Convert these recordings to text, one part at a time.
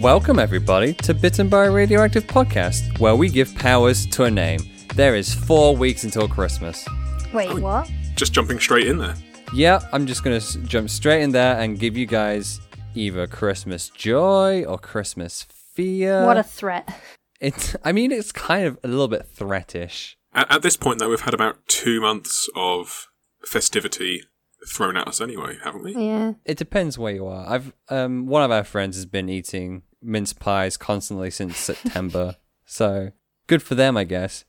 Welcome, everybody, to Bitten by a Radioactive Podcast, where we give powers to a name. There is four weeks until Christmas. Wait, what? Just jumping straight in there. Yeah, I'm just going to jump straight in there and give you guys either Christmas joy or Christmas fear. What a threat. It, I mean, it's kind of a little bit threatish. At, at this point, though, we've had about two months of festivity thrown at us anyway, haven't we? Yeah. It depends where you are. I've um one of our friends has been eating mince pies constantly since September, so good for them, I guess.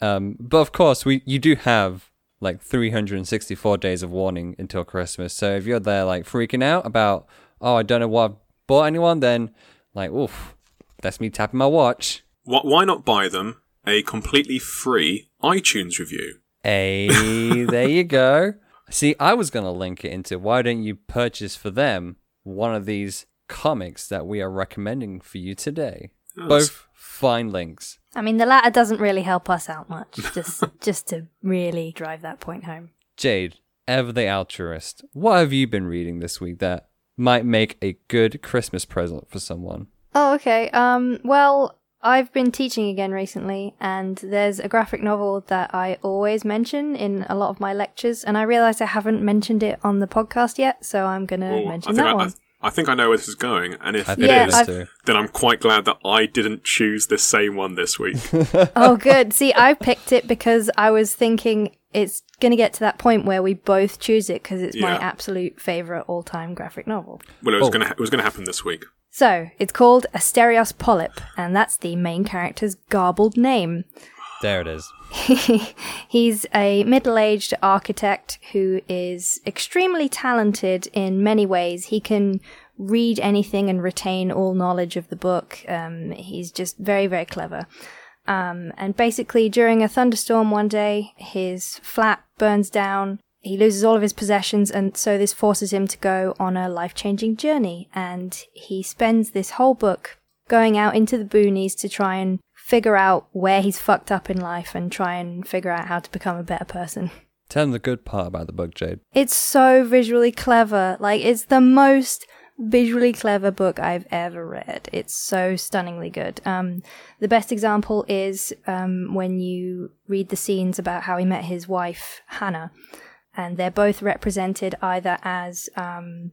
Um, but of course, we you do have like 364 days of warning until Christmas. So if you're there like freaking out about, oh, I don't know what I've bought anyone, then like, oof, that's me tapping my watch. Wh- Why not buy them a completely free iTunes review? Hey, there you go. See, I was going to link it into why don't you purchase for them one of these comics that we are recommending for you today? Oh, Both fine links. I mean, the latter doesn't really help us out much, just just to really drive that point home. Jade, ever the altruist, what have you been reading this week that might make a good Christmas present for someone? Oh, okay. Um, well, I've been teaching again recently, and there's a graphic novel that I always mention in a lot of my lectures, and I realize I haven't mentioned it on the podcast yet, so I'm gonna Oh, I mention think that I, one. I, I think I know where this is going, and if I it Yeah, it is I've- then I'm quite glad that I didn't choose the same one this week. oh, good. See, I picked it because I was thinking it's gonna get to that point where we both choose it because it's my absolute favorite all-time graphic novel. well, it was Oh. gonna ha- it was gonna happen this week. So, it's called Asterios Polyp, and that's the main character's garbled name. There it is. He's a middle aged architect who is extremely talented in many ways. He can read anything and retain all knowledge of the book. Um, he's just very, very clever. Um, and basically, during a thunderstorm one day, his flat burns down. He loses all of his possessions, and so this forces him to go on a life changing journey. And he spends this whole book going out into the boonies to try and figure out where he's fucked up in life and try and figure out how to become a better person. Tell them the good part about the book, Jade. It's so visually clever. Like, it's the most visually clever book I've ever read. It's so stunningly good. Um, the best example is um, when you read the scenes about how he met his wife, Hannah, and they're both represented either as um,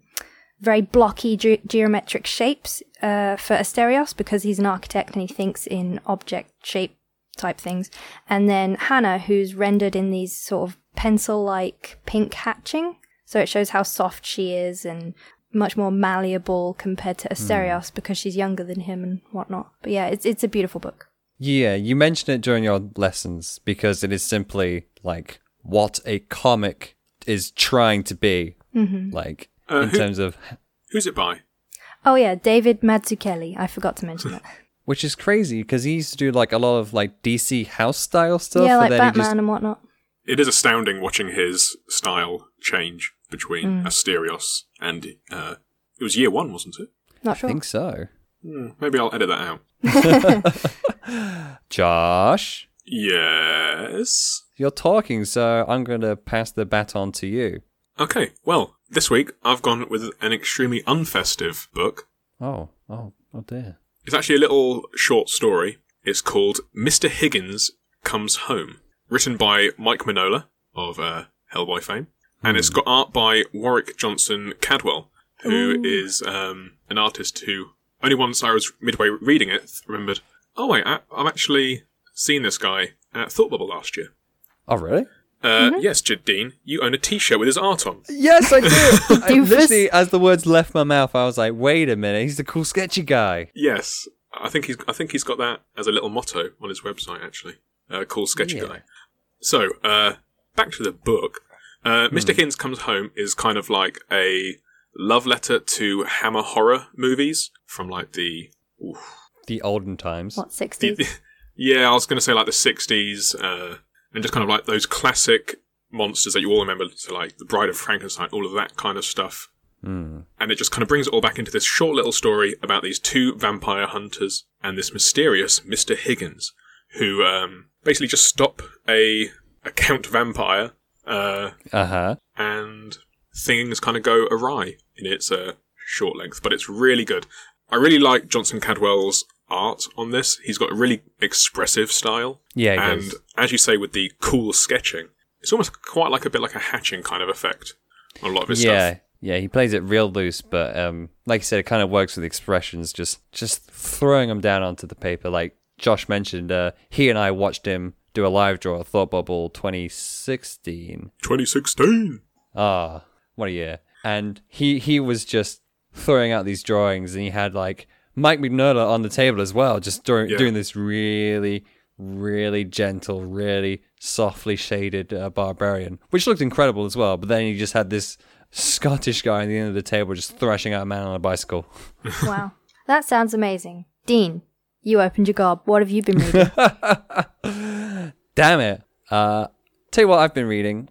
very blocky ge- geometric shapes uh, for Asterios because he's an architect and he thinks in object shape type things. And then Hannah, who's rendered in these sort of pencil like pink hatching. So it shows how soft she is and much more malleable compared to Asterios because she's younger than him and whatnot. But yeah, it's, it's a beautiful book. Yeah, you mentioned it during your lessons because it is simply like what a comic is trying to be. Mm-hmm. Like, Uh, in who- terms of Who's it by? Oh yeah, David Mazzucchelli. I forgot to mention that. which is crazy because he used to do like a lot of like DC house style stuff. yeah, and like then Batman just and whatnot. It is astounding watching his style change between Asterios and uh, it was year one, wasn't it? Not sure. I think so. Hmm, maybe I'll edit that out. Josh, Yes. you're talking, so I'm going to pass the baton to you. Okay, well, this week I've gone with an extremely unfestive book. Oh, oh, oh dear. It's actually a little short story. It's called Mr. Higgins Comes Home, written by Mike Mignola of uh, Hellboy fame, and it's got art by Warwick Johnson Cadwell, who is um, an artist who only once I was midway reading it remembered. Oh wait, I, I've actually seen this guy at Thought Bubble last year. Oh, really? Uh, Yes, Jid Dean, you own a T-shirt with his art on. Yes, I do. I, literally, as the words left my mouth, I was like, "Wait a minute, he's the cool, sketchy guy." Yes, I think he's. I think he's got that as a little motto on his website. Actually, uh, called Sketchy Yeah. Guy. So, uh, back to the book. Uh, Mr. Higgins Comes Home is kind of like a love letter to Hammer horror movies from like the. oof, The olden times. What, 60s? yeah, I was going to say like the sixties, uh, and just kind of like those classic monsters that you all remember. So like the Bride of Frankenstein, all of that kind of stuff. Hmm. and it just kind of brings it all back into this short little story about these two vampire hunters and this mysterious Mr. Higgins, who um, basically just stop a a count vampire, uh, Uh huh. and things kind of go awry in its uh, short length. But it's really good. I really like Johnson Cadwell's art on this. He's got a really expressive style. Yeah, and does. as you say, with the cool sketching, it's almost quite like a bit like a hatching kind of effect on a lot of his yeah, stuff. yeah, Yeah. he plays it real loose, but um, like I said, it kind of works with expressions, just just throwing them down onto the paper. Like Josh mentioned, uh, he and I watched him do a live draw at Thought Bubble 2016. 2016. Ah, what a year! And he he was just throwing out these drawings, and he had like Mike Mignola on the table as well, just doing Yeah. doing this really, really gentle, really softly shaded uh, barbarian, which looked incredible as well. But then you just had this Scottish guy on the end of the table just thrashing out a man on a bicycle. wow. That sounds amazing. Dean, you opened your gob. What have you been reading? Damn it! Uh, tell you what I've been reading.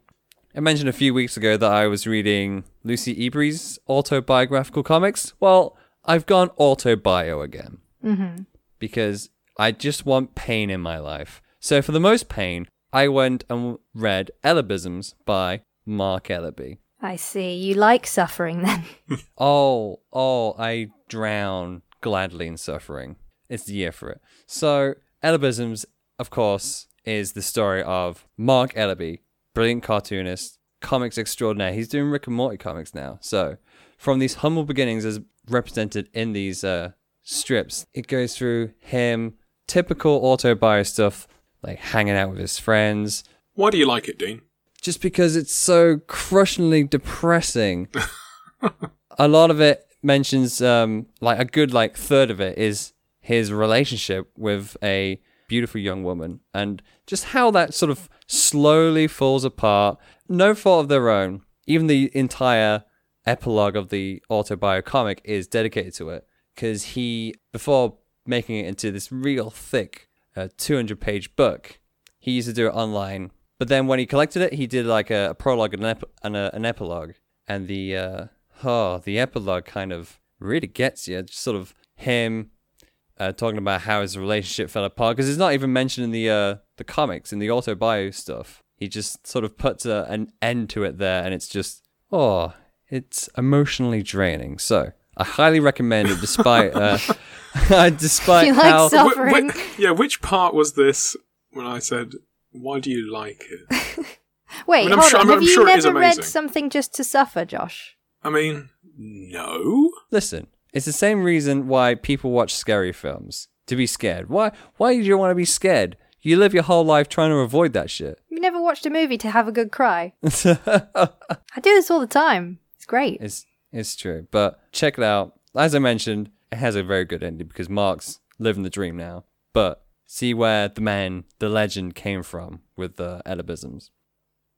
I mentioned a few weeks ago that I was reading Lucy Ebree's autobiographical comics. Well, I've gone autobio again. Mm-hmm. Because I just want pain in my life. So for the most pain, I went and read Ellerbisms by Marc Ellerby. I see. You like suffering then. Oh, oh, I drown gladly in suffering. It's the year for it. So, Ellerbisms, of course, is the story of Marc Ellerby, brilliant cartoonist, comics extraordinaire. He's doing Rick and Morty comics now. So, from these humble beginnings as represented in these uh, strips, it goes through him, typical autobio stuff, like hanging out with his friends, Why do you like it, Dean? just because it's so crushingly depressing. a lot of it mentions um like a good like third of it is his relationship with a beautiful young woman and just how that sort of slowly falls apart no fault of their own even the entire epilogue of the autobio comic is dedicated to it because he before making it into this real thick uh, 200 page book he used to do it online. But then when he collected it he did like a, a prologue and an, ep- and a, an epilogue. And the uh oh the epilogue kind of really gets you. Just sort of him uh, talking about how his relationship fell apart because it's not even mentioned in the uh the comics in the autobio stuff. He just sort of puts a, an end to it there and it's just oh it's emotionally draining so i highly recommend it despite uh despite You how some- Wh- wh- Suffering. yeah, which part was this when I said, why do you like it? Wait, mean, I'm hold sure- on. I'm- Have I'm you sure never read something just to suffer, Josh? I mean, no. Listen, it's the same reason why people watch scary films to be scared. Why? Why do you want to be scared? You live your whole life trying to avoid that shit. You never watched a movie to have a good cry. I do this all the time. It's great. It's it's true, but check it out. As I mentioned, it has a very good ending because Mark's living the dream now. But see where the man, the legend, came from with the Ellerbisms.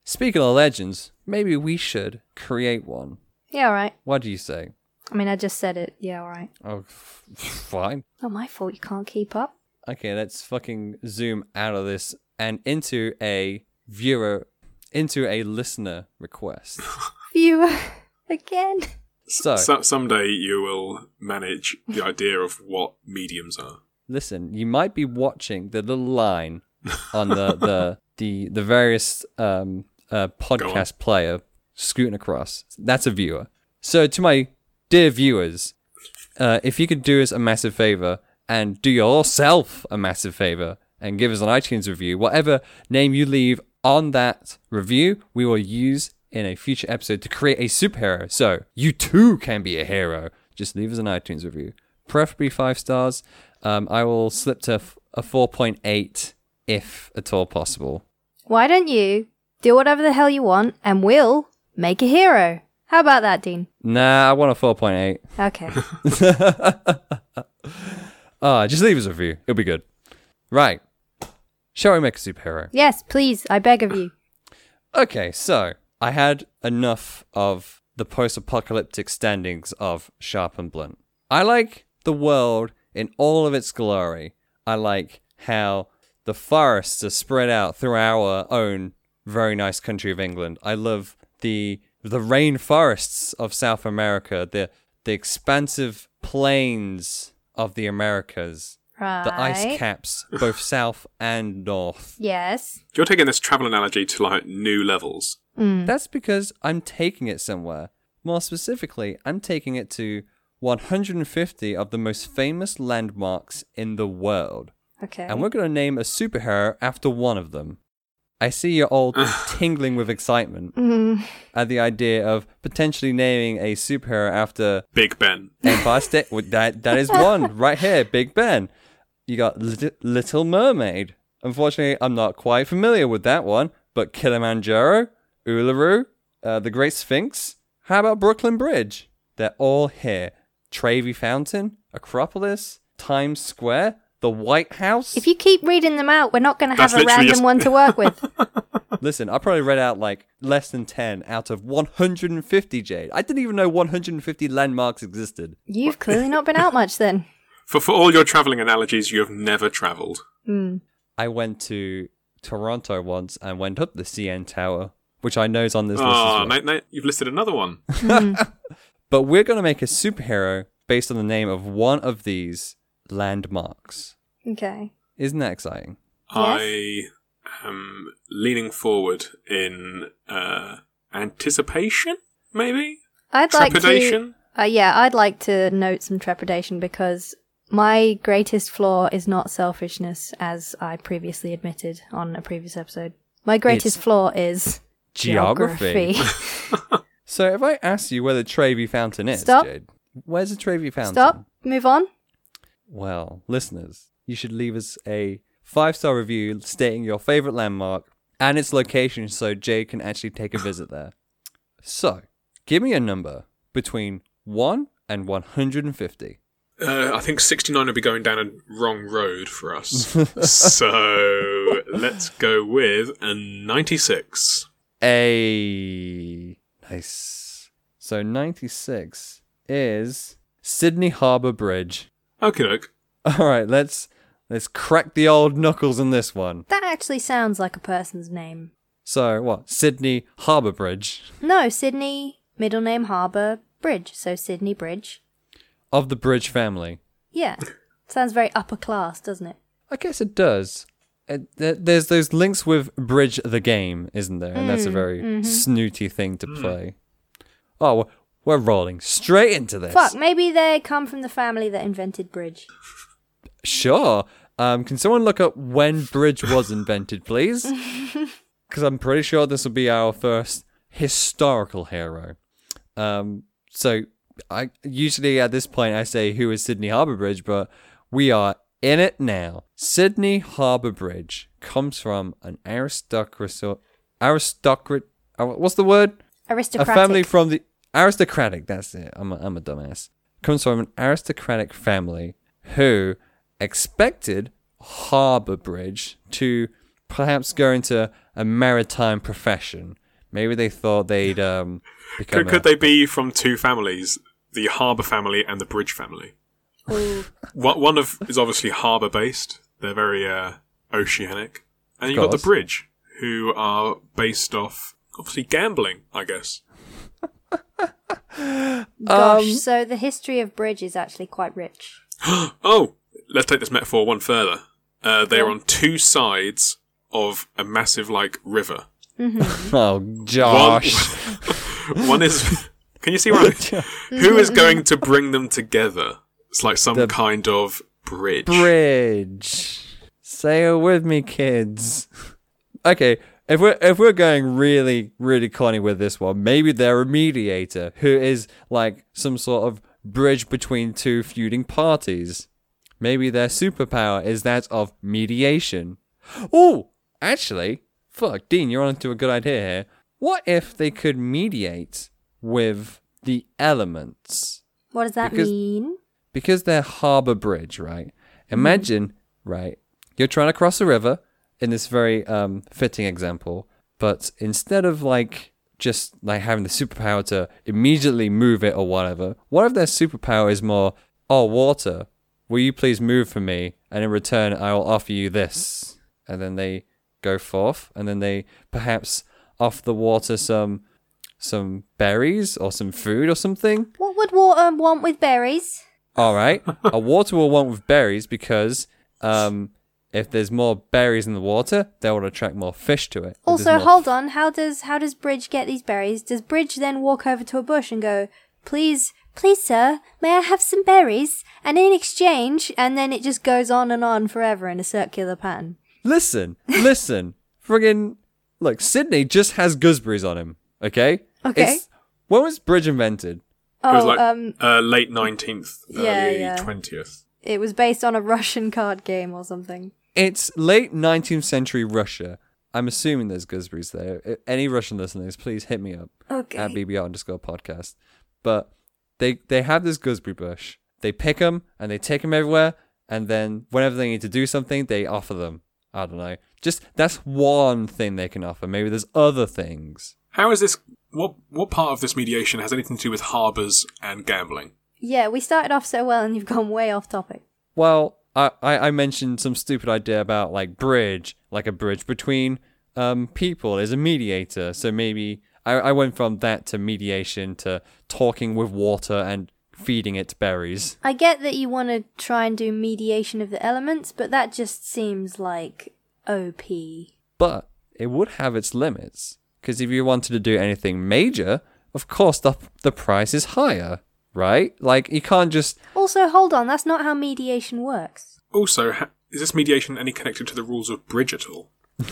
Speaking of legends, maybe we should create one. Yeah, all right. What do you say? I mean, I just said it. Yeah, all right. Oh, f- fine. Not my fault you can't keep up. Okay, let's fucking zoom out of this and into a viewer, into a listener request. Viewer again. So, So, someday you will manage the idea of what mediums are. listen, you might be watching the little line on the the the, the various um, uh, podcast player scooting across. That's a viewer. So, to my dear viewers, uh, if you could do us a massive favor and do yourself a massive favor and give us an iTunes review, whatever name you leave on that review, we will use in a future episode to create a superhero. So you too can be a hero. Just leave us an iTunes review, preferably five stars. Um, I will slip to f- a 4.8 if at all possible. Why don't you do whatever the hell you want and we'll make a hero? How about that, Dean? Nah, I want a 4.8. Okay. Ah, just leave us a review. It'll be good. Right. Shall we make a superhero? yes, please. I beg of you. Okay, so I had enough of the post apocalyptic standings of Sharp and Blunt. I like the world in all of its glory. I like how the forests are spread out through our own very nice country of England. I love the the rainforests of South America, the the expansive plains of the Americas, Right. the ice caps, both south and north. Yes. You're taking this travel analogy to like new levels. That's because I'm taking it somewhere. More specifically, I'm taking it to 150 of the most famous landmarks in the world. Okay. And we're going to name a superhero after one of them. I see you're all tingling with excitement Mm, at the idea of potentially naming a superhero after Big Ben. Empire State. Well, that, that is one right here, Big Ben. You got Lit- Little Mermaid. Unfortunately, I'm not quite familiar with that one, but Kilimanjaro, Uluru, uh, the Great Sphinx. How about Brooklyn Bridge? They're all here. Trevi Fountain, Acropolis, Times Square, the White House. if you keep reading them out, we're not going to have That's a random just- one to work with. Listen, I probably read out like less than 10 out of 150, Jade. I didn't even know 150 landmarks existed. You've clearly not been out much then. For, for all your travelling analogies, you have never travelled. Mm. I went to Toronto once and went up the CN Tower, which I know is on this list Oh, as well. Nate, Nate, you've listed another one. But we're going to make a superhero based on the name of one of these landmarks. Okay. Isn't that exciting? I am leaning forward in uh, anticipation, maybe? I'd like to. Trepidation? Uh, yeah, I'd like to note some trepidation because my greatest flaw is not selfishness, as I previously admitted on a previous episode. My greatest It's flaw is Geography. So if I ask you where the Trevi Fountain is, Stop. Jade, where's the Trevi Fountain? Stop. Move on. Well, listeners, you should leave us a five star review stating your favorite landmark and its location so Jade can actually take a visit there. So, give me a number between 1 and 150. Uh, I think 69 would be going down a wrong road for us. so let's go with a 96. A nice. So 96 is Sydney Harbour Bridge. Okay, look. All right, let's let's crack the old knuckles in this one. That actually sounds like a person's name. So what? Sydney Harbour Bridge No, Sydney, middle name Harbour, Bridge. So Sydney Bridge. of the Bridge family. Yeah. Sounds very upper class, doesn't it? I guess it does. It, there's those links with Bridge the game, isn't there? And that's a very snooty thing to play. Oh, we're- we're rolling straight into this. Fuck, maybe they come from the family that invented Bridge. Sure. Um, can someone look up when Bridge was invented, please? Because I'm pretty sure this will be our first historical hero. Um, so I usually at this point I say who is Sydney Harbour Bridge, but we are in it now. Sydney Harbour Bridge comes from an aristocracy. Aristocrat. uh, What's the word? Aristocratic. A family from the aristocratic. That's it. I'm a, I'm a dumbass. Comes from an aristocratic family who expected Harbour Bridge to perhaps go into a maritime profession. Maybe they thought they'd um become. Could, a- could they be from two families? The Harbour family and the Bridge family. Ooh. One one of is obviously harbour based. They're very uh, oceanic, and you've got the course. Bridge, who are based off obviously gambling, I guess. Gosh, Um, so the history of Bridge is actually quite rich. Oh, let's take this metaphor one further. Uh, they're on two sides of a massive like river. Oh, Josh. One is. Can you see where? I'm- Who is going to bring them together? It's like some The- kind of bridge. Bridge. Say it with me, kids. Okay, if we're if we're going really really corny with this one, maybe they're a mediator who is like some sort of bridge between two feuding parties. Maybe their superpower is that of mediation. Oh, actually, fuck, Dean, you're onto a good idea here. What if they could mediate with the elements? What does that Because- mean? Because they're harbor bridge, right? Imagine, right? You're trying to cross a river in this very um, fitting example, but instead of like just like having the superpower to immediately move it or whatever, what if their superpower is more, oh, water, will you please move for me? And in return, I will offer you this. And then they go forth, and then they perhaps offer the water some some berries or some food or something. What would water want with berries? All right. a water will want with berries because um, if there's more berries in the water, they will attract more fish to it. If there's Also, more- hold on. How does how does Bridge get these berries? Does Bridge then walk over to a bush and go, "Please, please, sir, may I have some berries? And in exchange, and then it just goes on and on forever in a circular pattern. Listen, listen. Friggin' look, Sydney just has gooseberries on him. Okay. Okay. It's, when was bridge invented? It was Oh, like um, uh, late 19th, Yeah, early yeah. 20th. it was based on a Russian card game or something. It's late 19th century Russia. I'm assuming there's gooseberries there. I- Any Russian listeners, please hit me up Okay. at BBR underscore podcast. But they they have this gooseberry bush. They pick them and they take them everywhere. And then whenever they need to do something, they offer them. I don't know. Just that's one thing they can offer. Maybe there's other things. How is this? What what part of this mediation has anything to do with harbours and gambling? Yeah, we started off so well and you've gone way off topic. Well, I, I, I mentioned some stupid idea about like bridge, like a bridge between um people is a mediator. So maybe I, I went from that to mediation to talking with water and feeding it berries. I get that you want to try and do mediation of the elements, but that just seems like OP. But it would have its limits. Because if you wanted to do anything major, of course the the price is higher, right? Like you can't just Also, hold on, that's not how mediation works. Also, ha- is this mediation any connected to the rules of bridge at all?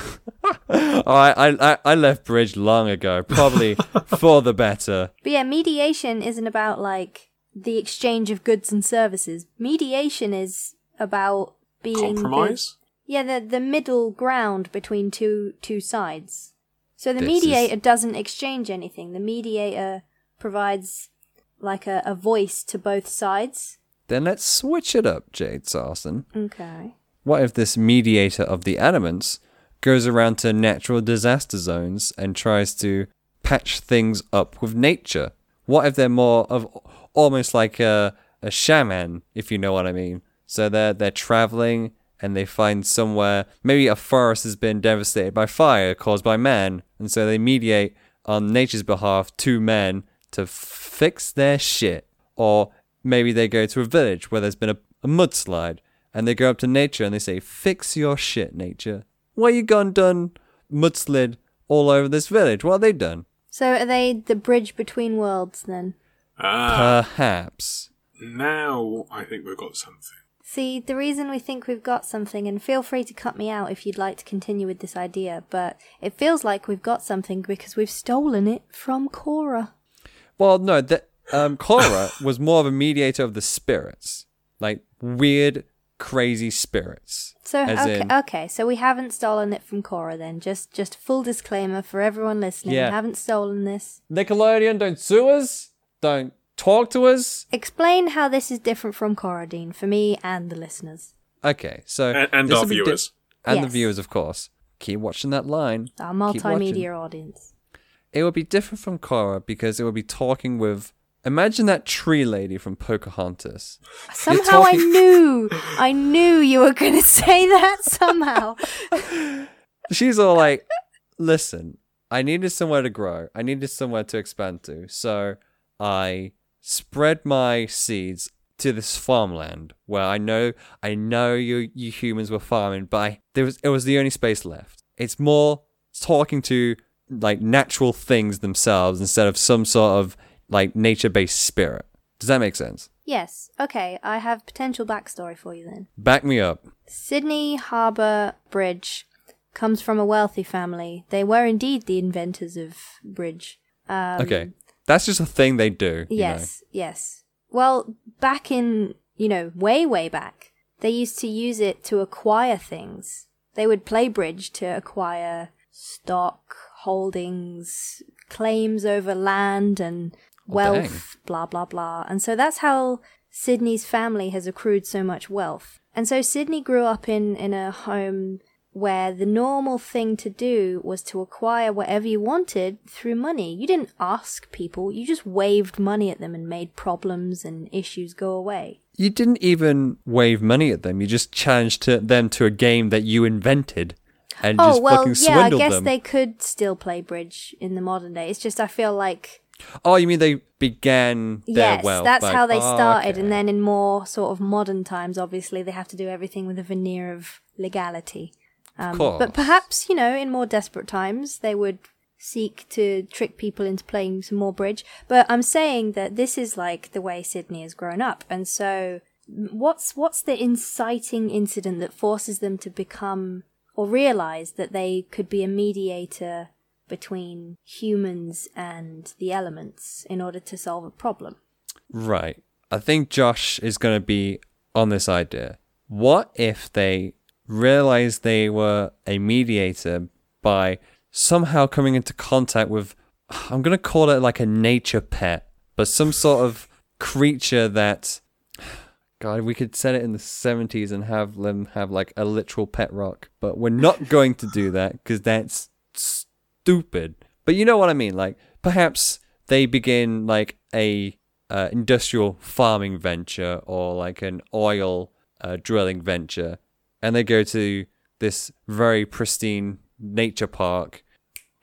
oh, I, I I left bridge long ago, probably for the better. But yeah, mediation isn't about like the exchange of goods and services. Mediation is about being the- Compromise? yeah, the the middle ground between two two sides. So the This mediator is- doesn't exchange anything. The mediator provides like a, a voice to both sides. Then let's switch it up, Jade Sarson. Okay. What if this mediator of the elements goes around to natural disaster zones and tries to patch things up with nature? What if they're more of almost like a, a shaman, if you know what I mean? So they're they're traveling and they find somewhere maybe a forest has been devastated by fire caused by man, and so they mediate on nature's behalf to men to f- fix their shit. Or maybe they go to a village where there's been a, a mudslide and they go up to nature and they say, Fix your shit, nature. Why you gone done mudslid all over this village? What have they done? So are they the bridge between worlds then? Ah, Perhaps. now I think we've got something. See, the reason we think we've got something, and feel free to cut me out if you'd like to continue with this idea, but it feels like we've got something because we've stolen it from Korra. Well, no, that um, Korra was more of a mediator of the spirits, like weird, crazy spirits. So okay, in- okay, so we haven't stolen it from Korra then. Just just full disclaimer for everyone listening. Yeah. We haven't stolen this. Nickelodeon, don't sue us. Don't talk to us. Explain how this is different from Korra Dean for me and the listeners. Okay, so And, and our will be di- viewers. and the viewers, of course. Keep watching that line. Our multimedia audience. It would be different from Korra because it would be talking with. Imagine that tree lady from Pocahontas. Somehow I knew I knew you were gonna say that somehow. She's all like, "Listen, I needed somewhere to grow. I needed somewhere to expand to. So I spread my seeds to this farmland where I know I know you you humans were farming, but I, there was it was the only space left. It's more talking to like natural things themselves instead of some sort of like nature-based spirit. Does that make sense? yes, okay, I have potential backstory for you then. Back me up. Sydney Harbour Bridge comes from a wealthy family. They were indeed the inventors of bridge. Um, okay. That's just a thing they do. you know. Yes, yes. Well, back in, you know, way, way back, they used to use it to acquire things. They would play bridge to acquire stock, holdings, claims over land and Oh, wealth, blah, blah, blah. And so that's how Sydney's family has accrued so much wealth. And so Sydney grew up in, in a home where the normal thing to do was to acquire whatever you wanted through money. You didn't ask people, you just waved money at them and made problems and issues go away. You didn't even wave money at them. You just challenged to them to a game that you invented and Oh, just well, fucking yeah, I guess them. they could still play bridge in the modern day. It's just I feel like Oh, you mean they began their yes, wealth? that's how they Oh, started, okay. and then in more sort of modern times, obviously they have to do everything with a veneer of legality. Um, but perhaps you know, in more desperate times, they would seek to trick people into playing some more bridge. But I'm saying that this is like the way Sydney has grown up, and so what's what's the inciting incident that forces them to become or realize that they could be a mediator between humans and the elements in order to solve a problem? Right. I think Josh is going to be on this idea. What if they realized they were a mediator by somehow coming into contact with, I'm going to call it like a nature pet, but some sort of creature that, God, we could set it in the 70s and have them have like a literal pet rock, but we're not going to do that because that's stupid. But you know what I mean? Like, perhaps they begin like a uh, industrial farming venture or like an oil uh, drilling venture, and they go to this very pristine nature park.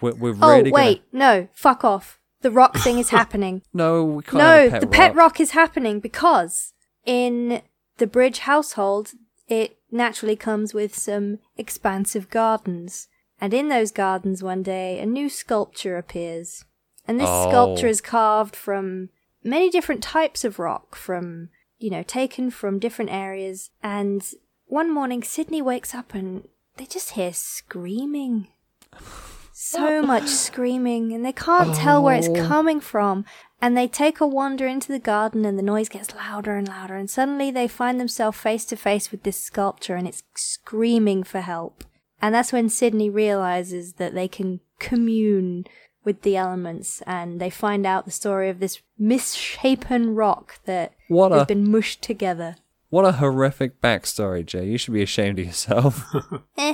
We're, we're Oh really wait, no, fuck off. The rock thing is happening. no, we can't. no, pet the rock. pet rock is happening because in the Bridge household, it naturally comes with some expansive gardens. And in those gardens, one day, a new sculpture appears. And this Oh. sculpture is carved from many different types of rock, from, you know, taken from different areas. And one morning, Sydney wakes up and they just hear screaming. So much screaming, and they can't tell where it's Oh. coming from. And they take a wander into the garden, and the noise gets louder and louder. And suddenly they find themselves face to face with this sculpture, and it's screaming for help. And that's when Sydney realizes that they can commune with the elements, and they find out the story of this misshapen rock that What has a been mushed together. What a horrific backstory, Jay. You should be ashamed of yourself.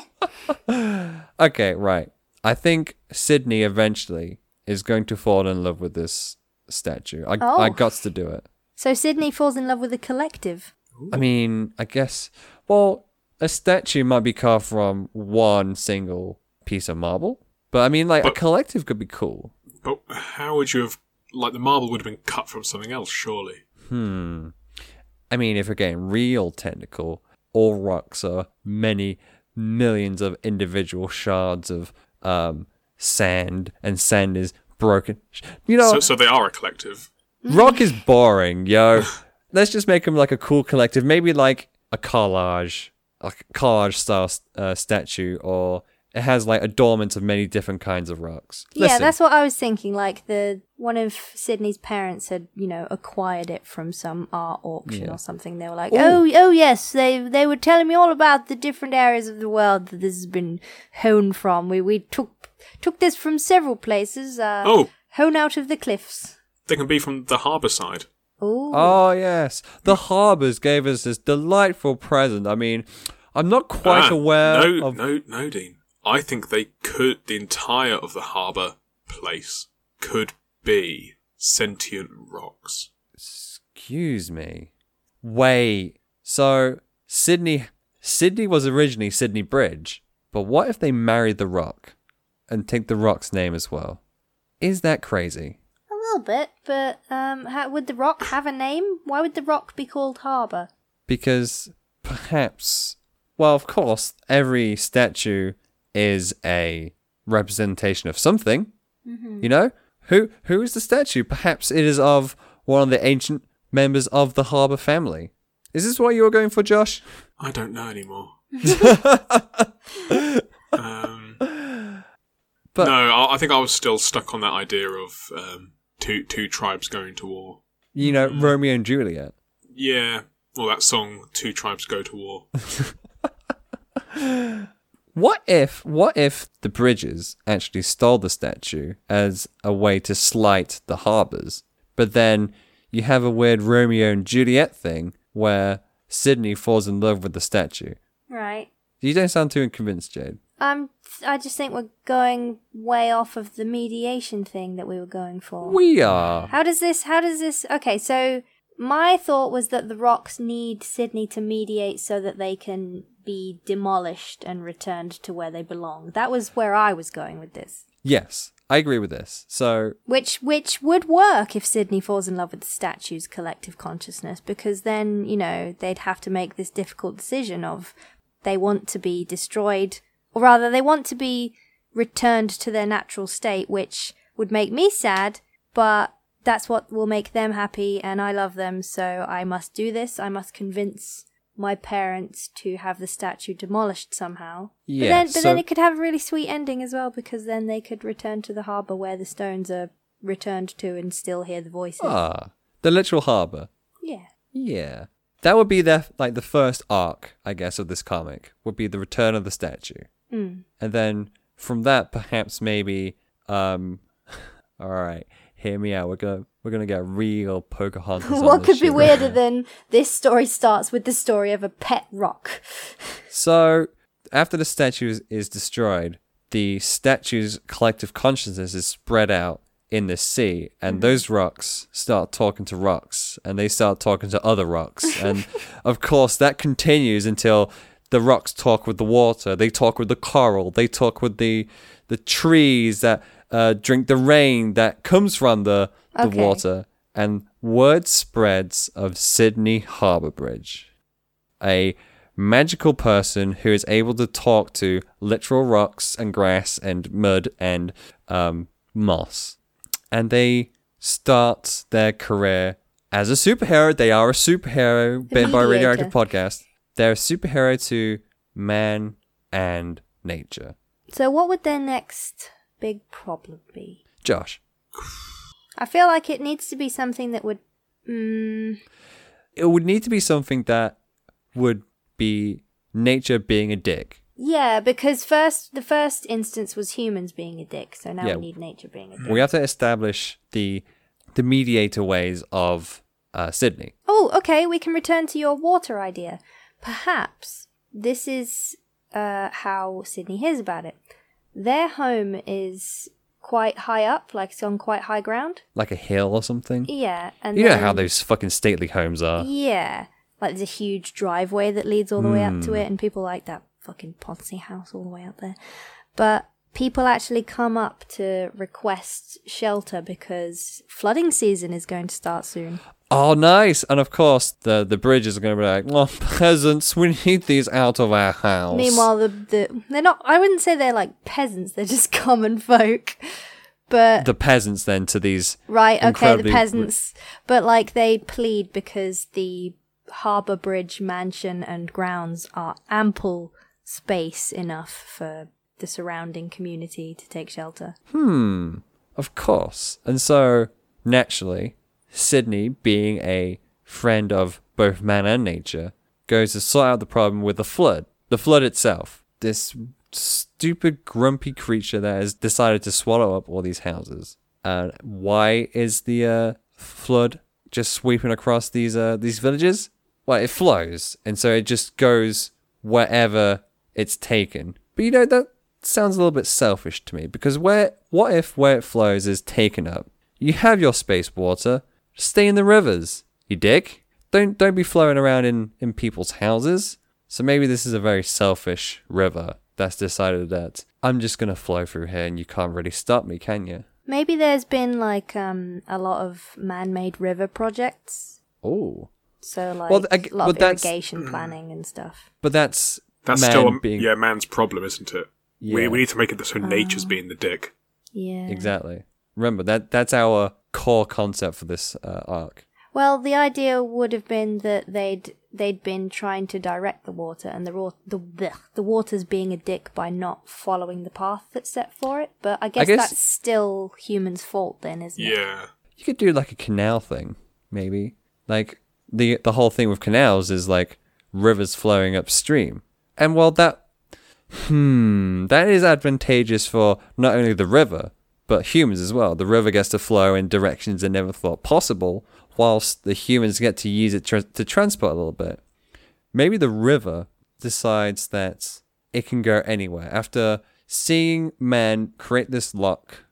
Okay, right. I think Sydney eventually is going to fall in love with this statue. I Oh. I got to do it. So Sydney falls in love with the collective. I mean, I guess. Well, a statue might be carved from one single piece of marble, but I mean, like a collective could be cool. But how would you have like the marble would have been cut from something else, surely? Hmm. I mean, if we're getting real technical, all rocks are many millions of individual shards of um, sand, and sand is broken. You know, So, so they are a collective. rock is boring, yo. Let's just make them like a cool collective, maybe like a collage, like a collage style uh, statue, or it has like adornments of many different kinds of rocks. Yeah, that's what I was thinking. Like the one of Sydney's parents had, you know, acquired it from some art auction Yeah. or something. They were like, Ooh. "Oh, oh yes, they they were telling me all about the different areas of the world that this has been honed from. We we took took this from several places. Uh, Oh, honed out of the cliffs. they can be from the harbour side. Ooh. Oh yes, the harbours gave us this delightful present. I mean, I'm not quite Ah, aware No, of. no, no, Dean. I think they could. The entire of the harbour place could be sentient rocks. Excuse me. Wait. So Sydney, Sydney was originally Sydney Bridge, but what if they married the Rock, and take the Rock's name as well? Is that crazy? A little bit, but um, how, would the rock have a name? Why would the rock be called Harbour? Because perhaps, well, of course, every statue is a representation of something. You know, who who is the statue? Perhaps it is of one of the ancient members of the Harbour family. Is this what you were going for, Josh? I don't know anymore. um, But- no, I, I think I was still stuck on that idea of um, two two tribes going to war. You know, Romeo and Juliet. Yeah, well, that song "Two Tribes Go to War." What if what if the Bridges actually stole the statue as a way to slight the Harbours, but then you have a weird Romeo and Juliet thing where Sydney falls in love with the statue. Right. You don't sound too convinced, Jade. Um, I just think we're going way off of the mediation thing that we were going for. We are. How does this? How does this? Okay, so my thought was that the rocks need Sydney to mediate so that they can be demolished and returned to where they belong. That was where I was going with this. Yes, I agree with this. So Which which would work if Sydney falls in love with the statue's collective consciousness, because then, you know, they'd have to make this difficult decision of they want to be destroyed or rather they want to be returned to their natural state, which would make me sad, but that's what will make them happy, and I love them, so I must do this. I must convince my parents to have the statue demolished somehow. Yeah, but then, but so- then it could have a really sweet ending as well, because then they could return to the harbour where the stones are returned to and still hear the voices. Ah, the literal harbor. Yeah. Yeah. That would be their like the first arc, I guess, of this comic would be the return of the statue, Mm. and then from that, perhaps maybe, um, all right, hear me out. We're gonna we're gonna get real Pocahontas. on what could be weirder than this story starts with the story of a pet rock? So after the statue is, is destroyed, the statue's collective consciousness is spread out in the sea, and mm-hmm. those rocks start talking to rocks, and they start talking to other rocks, and of course that continues until the rocks talk with the water, they talk with the coral, they talk with the the trees that uh, drink the rain that comes from the the Okay. water, and word spreads of Sydney Harbour Bridge a magical person who is able to talk to literal rocks and grass and mud and um, moss. And they start their career as a superhero. They are a superhero, been by Radioactive. Podcast. They're a superhero to man and nature. So, what would their next big problem be? Josh, I feel like it needs to be something that would. Mm, it would need to be something that would be nature being a dick. yeah, because first the first instance was humans being a dick, so now Yeah. we need nature being a dick. We have to establish the the mediator ways of uh, Sydney. Oh, okay, we can return to your water idea. Perhaps this is uh, how Sydney hears about it. Their home is quite high up, like it's on quite high ground. like a hill or something. Yeah, and You know how those fucking stately homes are. Yeah, like there's a huge driveway that leads all the way up Hmm. to it, and people like that fucking Ponzi house all the way up there. But people actually come up to request shelter because flooding season is going to start soon. Oh, nice! And of course, the the bridges are going to be like, "Oh, peasants, we need these out of our house." Meanwhile, the, the they're not. I wouldn't say they're like peasants; they're just common folk. But the peasants then to these right, okay, the peasants. But like they plead because the harbour bridge mansion and grounds are ample space enough for the surrounding community to take shelter. Hmm. Of course. And so, naturally, Sydney, being a friend of both man and nature, goes to sort out the problem with the flood. The flood itself. This stupid, grumpy creature that has decided to swallow up all these houses. And why is the uh, flood just sweeping across these uh, these villages? Well, it flows, and so it just goes wherever it's taken. But you know that sounds a little bit selfish to me because where what if where it flows is taken up? You have your space water. Stay in the rivers, you dick. Don't don't be flowing around in, in people's houses. So maybe this is a very selfish river that's decided that I'm just gonna flow through here and you can't really stop me, can you? Maybe there's been like um a lot of man-made river projects. Oh. So like Well, I g- a lot but of irrigation planning and stuff. But that's That's man still a, being yeah man's problem, isn't it? We Yeah. we need to make it so nature's Ah. being the dick. Yeah. exactly. Remember that that's our core concept for this uh, arc. Well, the idea would have been that they'd they'd been trying to direct the water, and the raw, the blech, the water's being a dick by not following the path that's set for it. But I guess, guess- that's still humans' fault, then, isn't it? Yeah. You could do like a canal thing, maybe. Like the the whole thing with canals is like rivers flowing upstream. And while that hmm, that is advantageous for not only the river, but humans as well. The river gets to flow in directions they never thought possible, whilst the humans get to use it tra- to transport a little bit. Maybe the river decides that it can go anywhere. After seeing man create this lock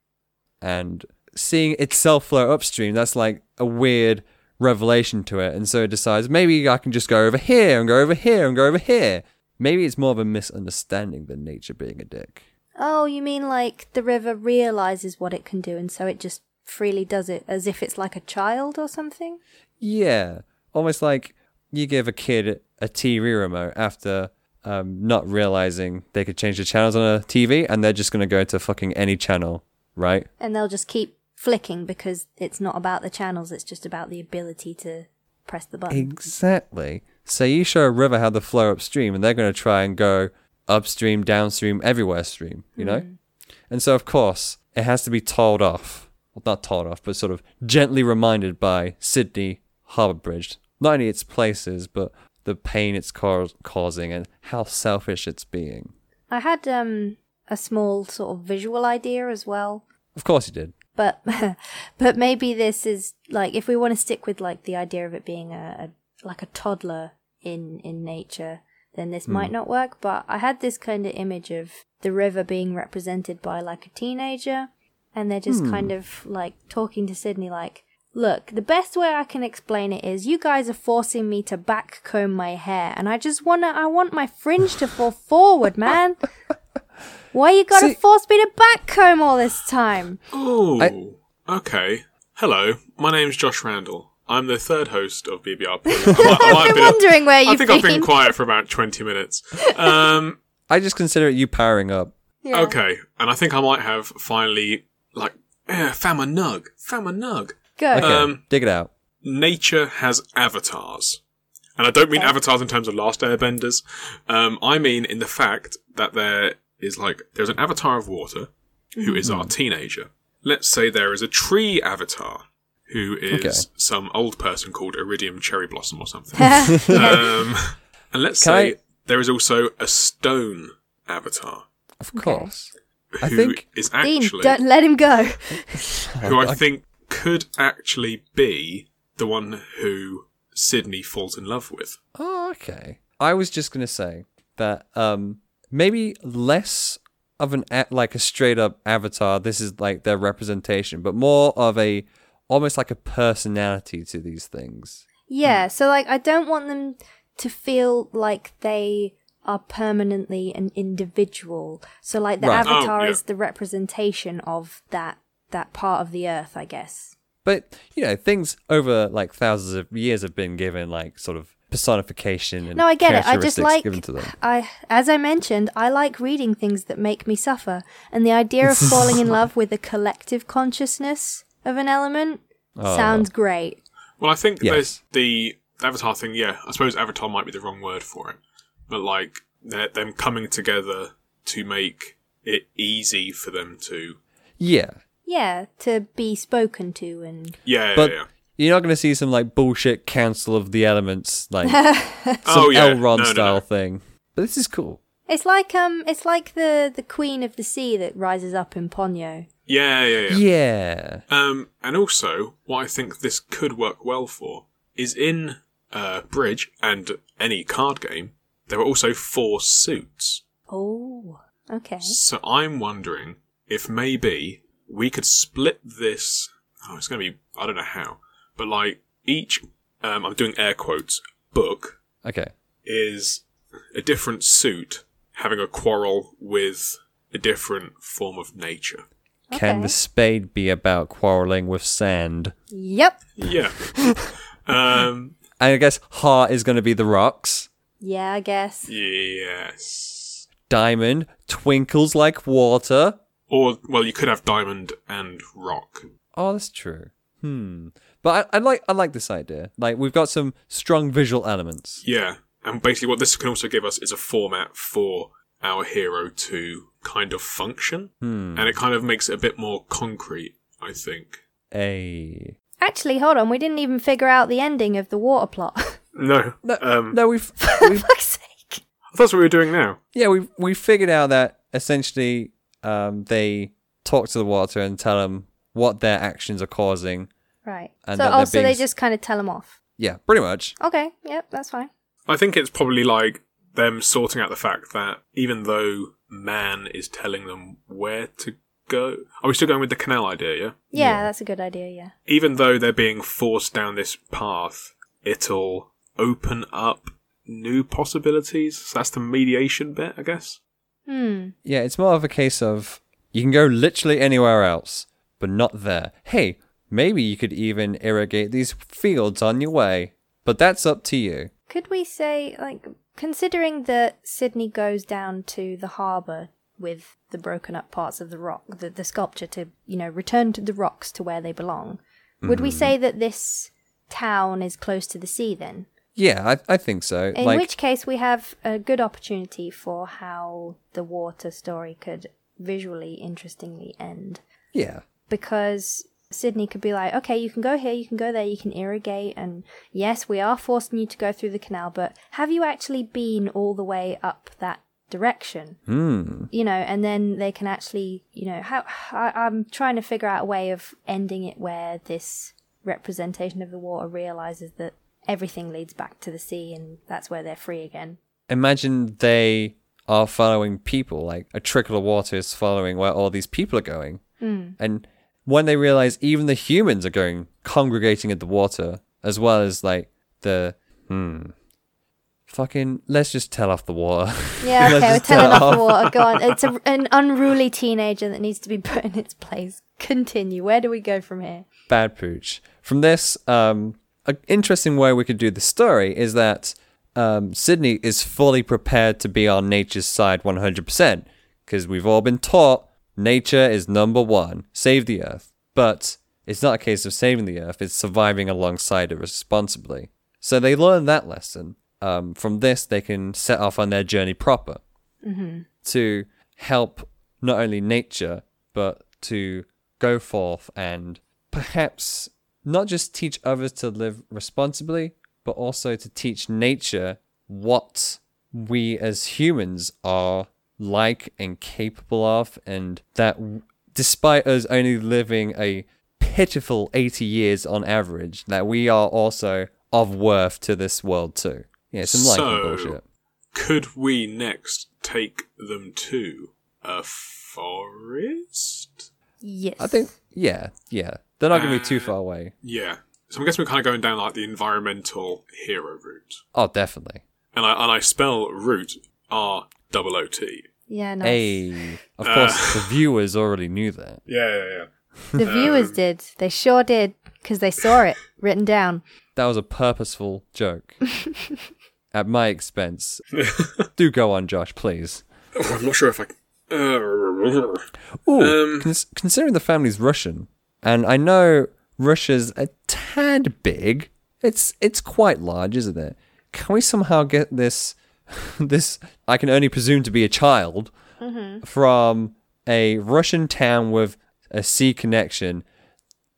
and seeing itself flow upstream, that's like a weird revelation to it. And so it decides maybe I can just go over here and go over here and go over here. Maybe it's more of a misunderstanding than nature being a dick. Oh, you mean like the river realizes what it can do, and so it just freely does it as if it's like a child or something? Yeah, almost like you give a kid a TV remote after um, not realizing they could change the channels on a TV and they're just going to go to fucking any channel, right? And they'll just keep flicking because it's not about the channels, it's just about the ability to press the button. Exactly. So you show a river how to flow upstream, and they're going to try and go upstream, downstream, everywhere stream, you know? And so, of course, it has to be told off. Well, not told off, but sort of gently reminded by Sydney Harbour Bridge. Not only its places, but the pain it's ca- causing and how selfish it's being. I had um a small sort of visual idea as well. Of course you did. But but maybe this is like if we want to stick with like the idea of it being a, a like a toddler in in nature, then this might hmm. not work. But I had this kind of image of the river being represented by like a teenager, and they're just kind hmm. of like talking to Sydney like. Look, the best way I can explain it is you guys are forcing me to back comb my hair, and I just wanna, I want my fringe to fall forward, man. Why you gotta See- force me to back comb all this time? Oh, I- okay. Hello, my name's Josh Randall. I'm the third host of BBRP. I might- I might have I'm been- wondering where I you've I think been. I've been quiet for about 20 minutes. Um, I just consider it you powering up. Yeah. Okay, and I think I might have finally, like, eh, found my nug. Found my nug. Go. Okay, Um, dig it out. Nature has avatars. And I don't mean Okay. avatars in terms of Last Airbenders. Um, I mean in the fact that there is, like, there's an avatar of water who is our teenager. Let's say there is a tree avatar who is Okay. some old person called Iridium Cherry Blossom or something. um, and let's Can say I- there is also a stone avatar Of course. who I think- is Dean, actually don't let him go. who I think could actually be the one who Sydney falls in love with. Oh, okay. I was just gonna say that um maybe less of an a- like a straight up avatar. This is like their representation, but more of a almost like a personality to these things. Yeah, so like I don't want them to feel like they are permanently an individual. So like the Right. Oh, avatar yeah. is the representation of that that part of the earth, I guess. But you know, things over like thousands of years have been given like sort of personification and No, I get it. I just like given to them. I as I mentioned, I like reading things that make me suffer. And the idea of falling in love with a collective consciousness of an element Oh. sounds great. Well, I think Yes. there's the Avatar thing. Yeah, I suppose Avatar might be the wrong word for it, but like they're, them coming together to make it easy for them to. Yeah, Yeah, to be spoken to and Yeah, but yeah, yeah. you're not going to see some like bullshit Council of the Elements like some Oh, yeah. Elrond No, no, style no. thing. But this is cool. It's like um, it's like the the queen of the sea that rises up in Ponyo. Yeah, yeah, yeah. Yeah. Um, and also, what I think this could work well for is in uh, Bridge and any card game, there are also four suits. Oh, okay. So I'm wondering if maybe we could split this. Oh, it's going to be, I don't know how, but like each, um, I'm doing air quotes, book Okay. is a different suit having a quarrel with a different form of nature. Can the spade be about quarreling with sand? Yep. Yeah. um, And I guess heart is going to be the rocks. Yeah, I guess. yes. Diamond twinkles like water. Or, well, you could have diamond and rock. Oh, that's true. Hmm. But I, I like I like this idea. Like we've got some strong visual elements. Yeah. And basically, what this can also give us is a format for our hero to kind of function. Hmm. And it kind of makes it a bit more concrete, I think. A Actually, hold on. We didn't even figure out the ending of the water plot. No. no, Um, no, we've, For we've fuck's sake. That's what we were doing now. yeah we we figured out that essentially um, they talk to the water and tell them what their actions are causing. Right. And so, that they're oh, so being they s- just kind of tell them off. Yeah, pretty much. Okay. Yep, that's fine. I think it's probably like them sorting out the fact that even though man is telling them where to go. Are we still going with the canal idea, yeah? Yeah, Yeah. that's a good idea. Yeah. Even though they're being forced down this path, it'll open up new possibilities. So that's the mediation bit, I guess. Hmm. Yeah, it's more of a case of you can go literally anywhere else, but not there. Hey, maybe you could even irrigate these fields on your way, but that's up to you. Could we say, like, considering that Sydney goes down to the harbour with the broken up parts of the rock, the, the sculpture to, you know, return to the rocks to where they belong, would we mm-hmm. say that this town is close to the sea then? Yeah, I, I think so. In like, which case, we have a good opportunity for how the water story could visually interestingly end. yeah, Because Sydney could be like, okay, you can go here, you can go there, you can irrigate, and yes, we are forcing you to go through the canal, but have you actually been all the way up that direction? Hmm. You know, and then they can actually, you know, how I, I'm trying to figure out a way of ending it where this representation of the water realizes that everything leads back to the sea, and that's where they're free again. imagine they are following people. Like a trickle of water is following where all these people are going. And when they realize even the humans are going congregating at the water, as well as like the hmm. Fucking, let's just tell off the water. Yeah, okay, we're telling tell off the water. Go on. It's a, an unruly teenager that needs to be put in its place. Continue. Where do we go from here? Bad pooch. From this, um, an interesting way we could do the story is that um, Sydney is fully prepared to be on nature's side 100%, because we've all been taught nature is number one, save the earth. But it's not a case of saving the earth, it's surviving alongside it responsibly. So they learn that lesson. Um, from this, they can set off on their journey proper to help not only nature, but to go forth and perhaps not just teach others to live responsibly, but also to teach nature what we as humans are like and capable of, and that w- despite us only living a pitiful 80 years on average, that we are also of worth to this world too. Yeah, some like So- bullshit. Could we next take them to a forest? Yes. I think, yeah, yeah. They're not going to be too uh, far away. Yeah. So I'm guessing we're kind of going down like the environmental hero route. Oh, definitely. And I and I spell route R double O T. Yeah, nice. Hey, of course, the viewers already knew that. Yeah, yeah, yeah. The viewers did. They sure did, because they saw it written down. That was a purposeful joke at my expense. Do go on, Josh, please. Oh, I'm not sure if I. Uh, Ooh, Um, cons- considering the family's Russian, and I know Russia's a tad big. It's it's quite large, isn't it? Can we somehow get this this I can only presume to be a child mm-hmm. from a Russian town with a sea connection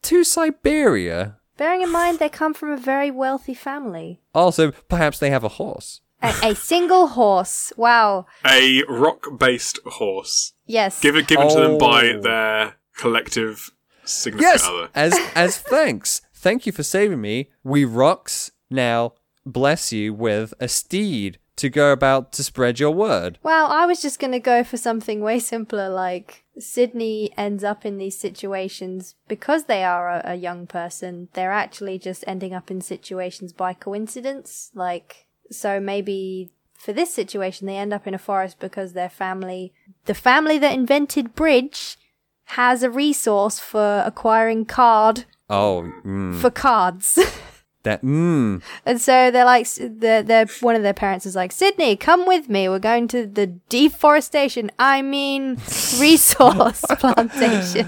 to Siberia? Bearing in mind they come from a very wealthy family. Also, perhaps they have a horse. A, a single horse. Wow. a rock-based horse Yes. given given to them by Oh. their collective significant Yes, other. as as thanks. Thank you for saving me. We rocks now bless you with a steed to go about to spread your word. Well, I was just going to go for something way simpler like Sydney ends up in these situations because they are a, a young person. They're actually just ending up in situations by coincidence. Like, so maybe for this situation, they end up in a forest because their family, the family that invented bridge, has a resource for acquiring card Oh, mm, for cards. that mm. And so they're like, they're, they're, one of their parents is like, Sydney, come with me. We're going to the deforestation, I mean, resource plantation.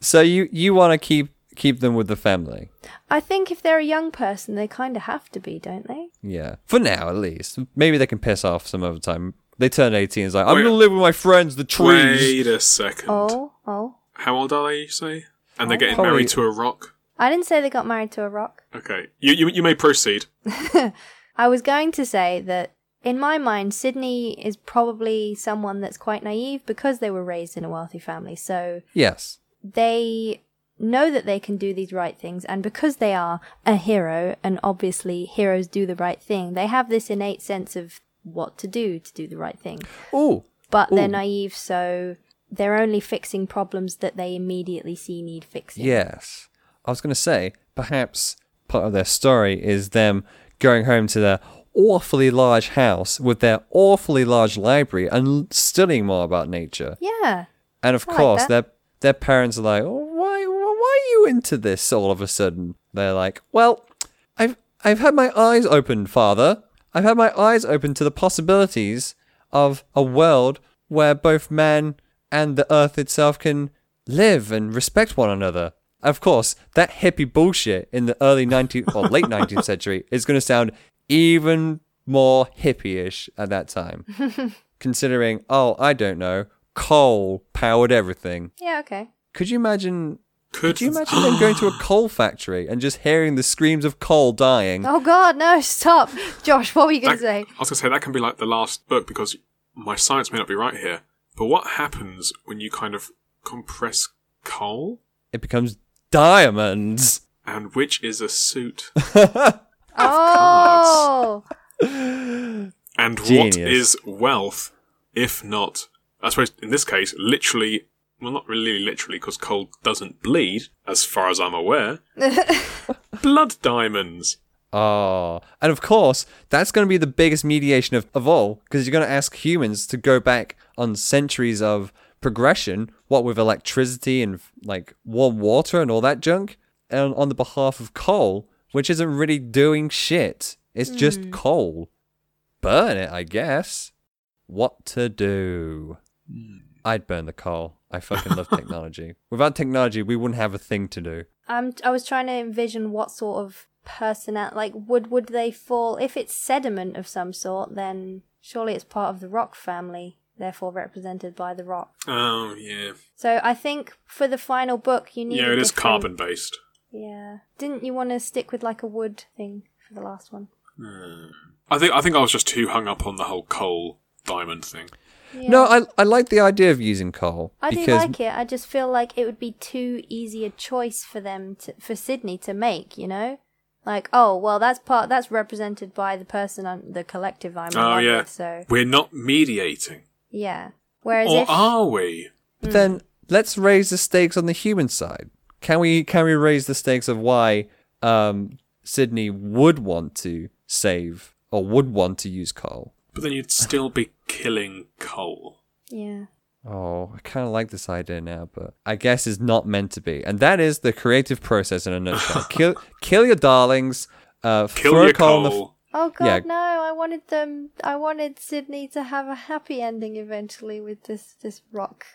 So you you want to keep keep them with the family? I think if they're a young person, they kind of have to be, don't they? Yeah, for now at least. Maybe they can piss off some other time. They turn eighteen. It's like I'm Wait. gonna live with my friends, the trees. Wait a second. Oh, oh. How old are they? You say? And they're getting Probably- married to a rock. I didn't say they got married to a rock. Okay, you you, you may proceed. I was going to say that in my mind, Sydney is probably someone that's quite naive because they were raised in a wealthy family. So Yes. they know that they can do these right things and because they are a hero and obviously heroes do the right thing they have this innate sense of what to do to do the right thing Oh, but they're naive so they're only fixing problems that they immediately see need fixing Yes. I was going to say, perhaps part of their story is them going home to their awfully large house with their awfully large library and studying more about nature. yeah And of I course, that. their their parents are like, oh, "Why why are you into this all of a sudden?" They're like, "Well, I've I've had my eyes opened, father. I've had my eyes open to the possibilities of a world where both man and the earth itself can live and respect one another. Of course, that hippie bullshit in the early 19th or late 19th century is going to sound even more hippie-ish at that time. Considering, oh, I don't know, coal powered everything. Yeah, okay. Could you imagine Could, could you imagine them going to a coal factory and just hearing the screams of coal dying? Oh god, no, stop. Josh, what were you going to say? I was going to say that can be like the last book because my science may not be right here. But what happens when you kind of compress coal? It becomes diamonds. And which is a suit? Oh! And what Genius. is wealth if not, I suppose in this case, literally, well, not really literally, because coal doesn't bleed, as far as I'm aware. Blood diamonds. Oh, and of course, that's going to be the biggest mediation of, of all, because you're going to ask humans to go back on centuries of progression, what with electricity and like warm water and all that junk, and on the behalf of coal, which isn't really doing shit. It's just mm. coal. Burn it, I guess. What to do? Hmm. I'd burn the coal. I fucking love technology. Without technology, we wouldn't have a thing to do. I'm, I was trying to envision what sort of personnel, like, would, would they fall, if it's sediment of some sort, then surely it's part of the rock family, therefore represented by the rock. Oh, yeah. So I think for the final book, you need Yeah, a it is different- carbon based. Yeah. Didn't you want to stick with like a wood thing for the last one? Uh, I think I think I was just too hung up on the whole coal diamond thing. Yeah. No, I I like the idea of using coal I do like it. I just feel like it would be too easy a choice for them to, for Sydney to make. You know, like oh well, that's part that's represented by the person on the collective I'm Oh yeah. with. So We're not mediating. Yeah. Whereas Or if are we? But then let's raise the stakes on the human side. Can we can we raise the stakes of why um, Sydney would want to save or would want to use coal? But then you'd still be killing coal. yeah, Oh, I kind of like this idea now, but I guess it's not meant to be. And that is the creative process in a nutshell. kill kill your darlings. Uh, Kill throw your coal in the f- coal. Oh god, Yeah. no! I wanted them. I wanted Sydney to have a happy ending eventually with this this rock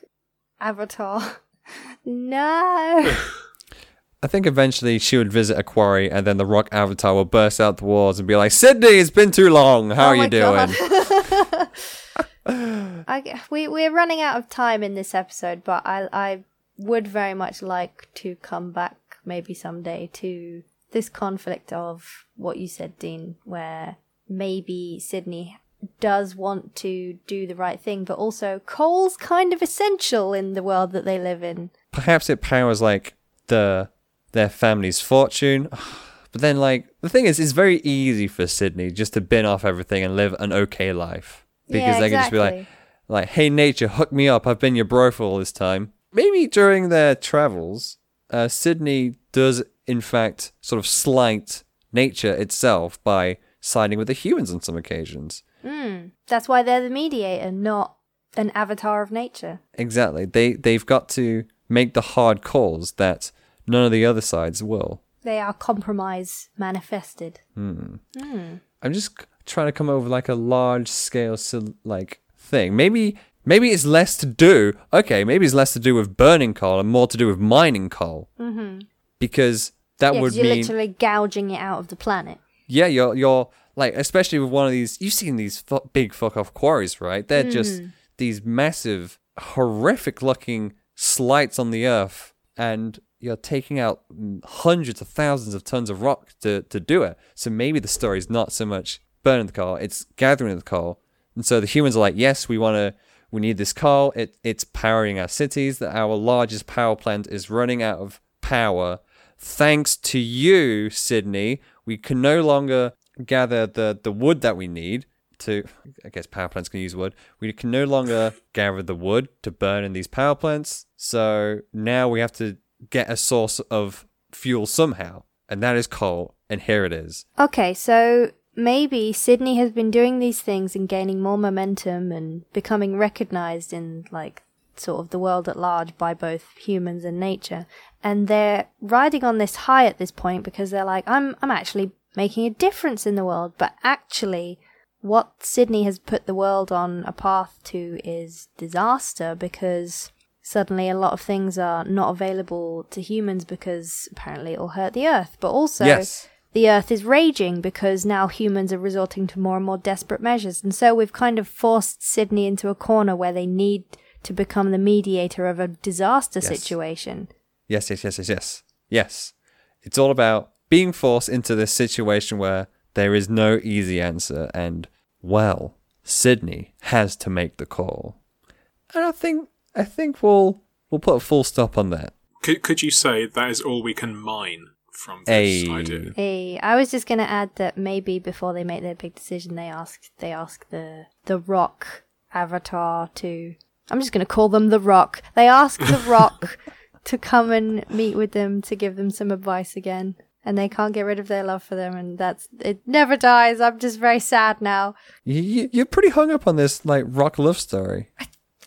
avatar. no. I think eventually she would visit a quarry, and then the rock avatar will burst out the walls and be like, "Sydney, it's been too long. How Oh are you doing?" I, we we're running out of time in this episode, but I I would very much like to come back maybe someday to this conflict of what you said, Dean, where maybe Sydney does want to do the right thing, but also coal's kind of essential in the world that they live in. perhaps it powers like the their family's fortune. But then like the thing is it's very easy for Sydney just to bin off everything and live an okay life. Because Yeah, they can just be like like, hey nature, hook me up, I've been your bro for all this time. Maybe during their travels, uh, Sydney does in fact sort of slight nature itself by siding with the humans on some occasions. Hmm. That's why they're the mediator, not an avatar of nature. Exactly. They they've got to make the hard calls that none of the other sides will. They are compromise manifested. Hmm. Hmm. I'm just trying to come over like a large scale like thing. Maybe maybe it's less to do. Okay, maybe it's less to do with burning coal and more to do with mining coal. Mm-hmm. Because that Yeah, would you're mean literally gouging it out of the planet. yeah, you're you're like especially with one of these. You've seen these fu- big fuck off quarries, right? They're just these massive, horrific looking slights on the earth, and you're taking out mm, hundreds of thousands of tons of rock to to do it. So maybe the story is not so much burning the coal; it's gathering the coal. And so the humans are like, yes, we want to. We need this coal. It it's powering our cities. That our largest power plant is running out of power. Thanks to you, Sydney, we can no longer gather the, the wood that we need to. I guess power plants can use wood. We can no longer gather the wood to burn in these power plants. So now we have to get a source of fuel somehow, and that is coal. And here it is. Okay, so maybe Sydney has been doing these things and gaining more momentum and becoming recognized in like sort of the world at large by both humans and nature. And they're riding on this high at this point because they're like, I'm I'm actually making a difference in the world, but actually what Sydney has put the world on a path to is disaster because suddenly a lot of things are not available to humans because apparently it'll hurt the earth. But also, Yes. the earth is raging because now humans are resorting to more and more desperate measures. And so we've kind of forced Sydney into a corner where they need to become the mediator of a disaster Yes. situation. Yes, yes, yes, yes, yes. Yes. It's all about being forced into this situation where there is no easy answer and well, Sydney has to make the call. And I think I think we'll we'll put a full stop on that. Could, could you say that is all we can mine from this Hey. idea? Hey, I was just gonna add that maybe before they make their big decision, they ask they ask the the Rock Avatar to. I'm just gonna call them the Rock. They ask the Rock to come and meet with them to give them some advice again, and they can't get rid of their love for them, and that's it. Never dies. I'm just very sad now. You, you, you're pretty hung up on this like rock love story.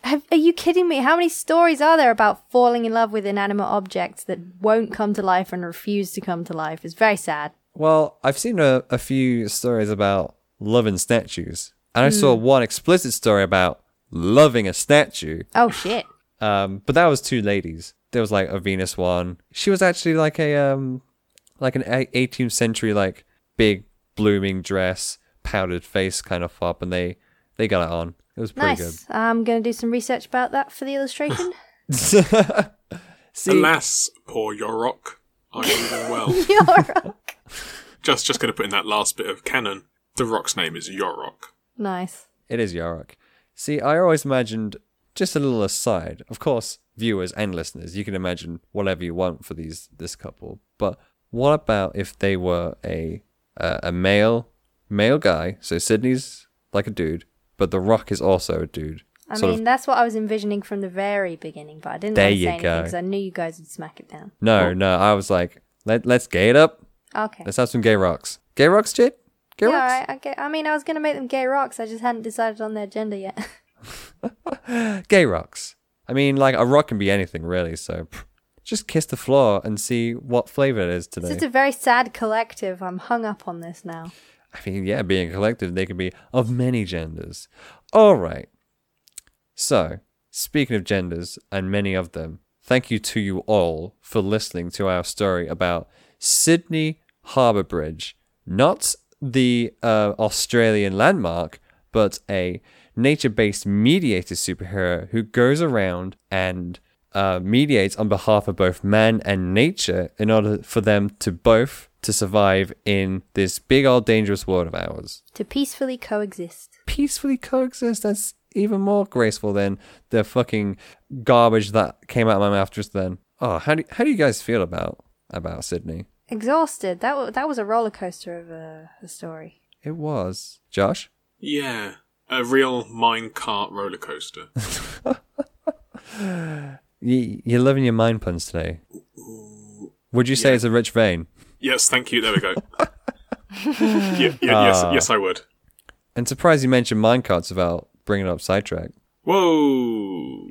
Have, are you kidding me? How many stories are there about falling in love with inanimate objects that won't come to life and refuse to come to life? It's very sad. Well, I've seen a, a few stories about loving statues, and I saw one explicit story about loving a statue. Oh shit. Um, but that was two ladies. There was like a Venus one. She was actually like a um, like an 18th century like big blooming dress, powdered face kind of fop, and they they got it on. It was pretty good. I'm going to do some research about that for the illustration. good. See, Alas, poor Yorok. Are you even well? You're just just going to put in that last bit of canon. The rock's name is Yorok. nice. it is Yorok. See, I always imagined just a little aside. Of course, viewers and listeners, you can imagine whatever you want for these this couple. But what about if they were a uh, a male male guy? So Sydney's like a dude, but The Rock is also a dude. I Sort mean, of- that's what I was envisioning from the very beginning, but I didn't There want you say anything go. because I knew you guys would smack it down. No, no, I was like, let let's gay it up. Okay. Let's have some gay rocks. Gay rocks, Jade? Gay yeah, rocks? alright. I, get, I mean, I was going to make them gay rocks. I just hadn't decided on their gender yet. Gay rocks. I mean, like a rock can be anything really. So just kiss the floor and see what flavor it is it's today. just a very sad collective. I'm hung up on this now. I mean, yeah, being a collective, they can be of many genders. All right. So, speaking of genders and many of them, thank you to you all for listening to our story about Sydney Harbour Bridge. Not the uh, Australian landmark, but a nature based mediator superhero who goes around and uh, mediates on behalf of both man and nature in order for them to both to survive in this big old dangerous world of ours. To peacefully coexist. Peacefully coexist. That's even more graceful than the fucking garbage that came out of my mouth just then. Oh, how do how do you guys feel about about Sydney? Exhausted. That, w- that was a roller coaster of a, a story. It was Josh. Yeah, a real minecart roller coaster. You, you're loving your mind puns today. Would you say Yeah. it's a rich vein? yes, thank you. There we go. Ye- ye- yes, Ah. yes, I would. And surprised you mentioned minecarts without bringing up sidetrack. Whoa.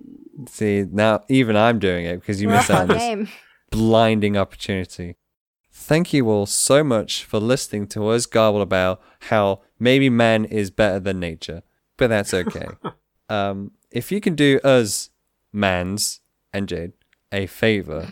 See, now even I'm doing it because you We're missed out on on this game. blinding opportunity. Thank you all so much for listening to us garble about how maybe man is better than nature, but that's okay. um, if you can do us, mans and Jade, a favor,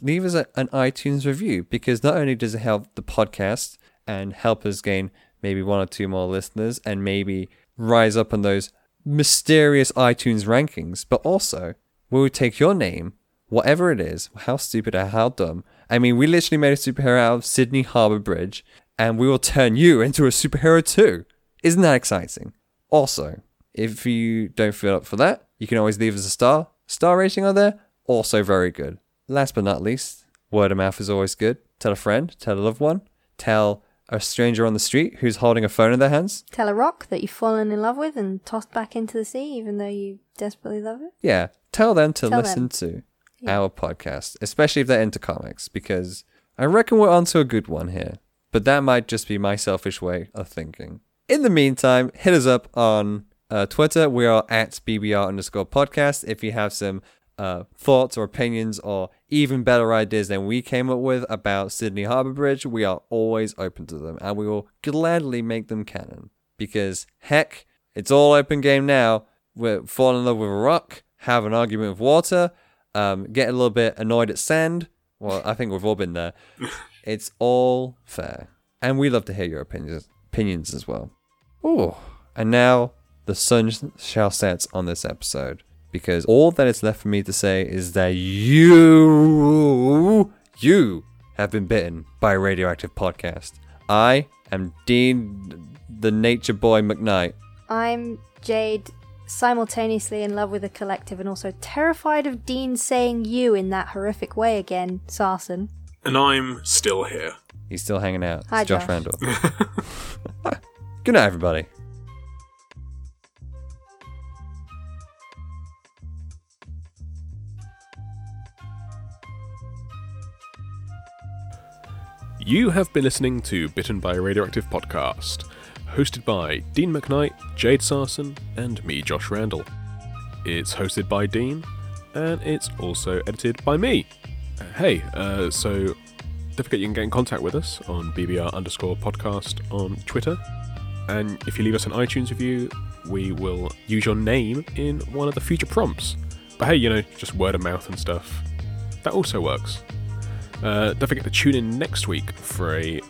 leave us a, an iTunes review because not only does it help the podcast and help us gain maybe one or two more listeners and maybe rise up on those mysterious iTunes rankings, but also we will take your name, whatever it is, how stupid or how dumb. I mean, we literally made a superhero out of Sydney Harbour Bridge, and we will turn you into a superhero too. Isn't that exciting? Also, if you don't feel up for that, you can always leave us a star. Star rating on there, also very good. Last but not least, word of mouth is always good. Tell a friend, tell a loved one, tell a stranger on the street who's holding a phone in their hands. Tell a rock that you've fallen in love with and tossed back into the sea, even though you desperately love it. Yeah, tell them to Tell listen them. to Yeah. our podcast, especially if they're into comics, because I reckon we're onto a good one here. But that might just be my selfish way of thinking. In the meantime, hit us up on uh, Twitter. We are at BBR underscore podcast. If you have some uh, thoughts or opinions or even better ideas than we came up with about Sydney Harbour Bridge, we are always open to them and we will gladly make them canon. because heck, it's all open game now. We're falling in love with a rock, have an argument with water, um, get a little bit annoyed at sand. Well, I think we've all been there. it's all fair, and we love to hear your opinions, opinions as well. Ooh, and now the sun shall set on this episode because all that is left for me to say is that you, you have been bitten by a radioactive podcast. I am Dean, the nature boy McKnight. I'm Jade, simultaneously in love with the collective and also terrified of Dean saying you in that horrific way again, Sarson. And I'm still here. He's still hanging out. It's Hi, Josh, Josh. Randall. Good night, everybody. You have been listening to Bitten by a Radioactive podcast, hosted by Dean McKnight, Jade Sarson, and me, Josh Randall. It's hosted by Dean, and it's also edited by me. Hey, uh, so don't forget you can get in contact with us on BBR underscore podcast on Twitter. And if you leave us an iTunes review, we will use your name in one of the future prompts. But hey, you know, just word of mouth and stuff. That also works. Uh, don't forget to tune in next week for a,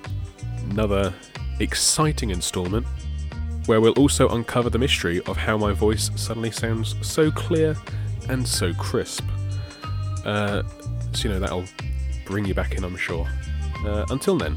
another exciting installment where we'll also uncover the mystery of how my voice suddenly sounds so clear and so crisp. Uh, so, you know, that'll bring you back in, I'm sure. Uh, until then,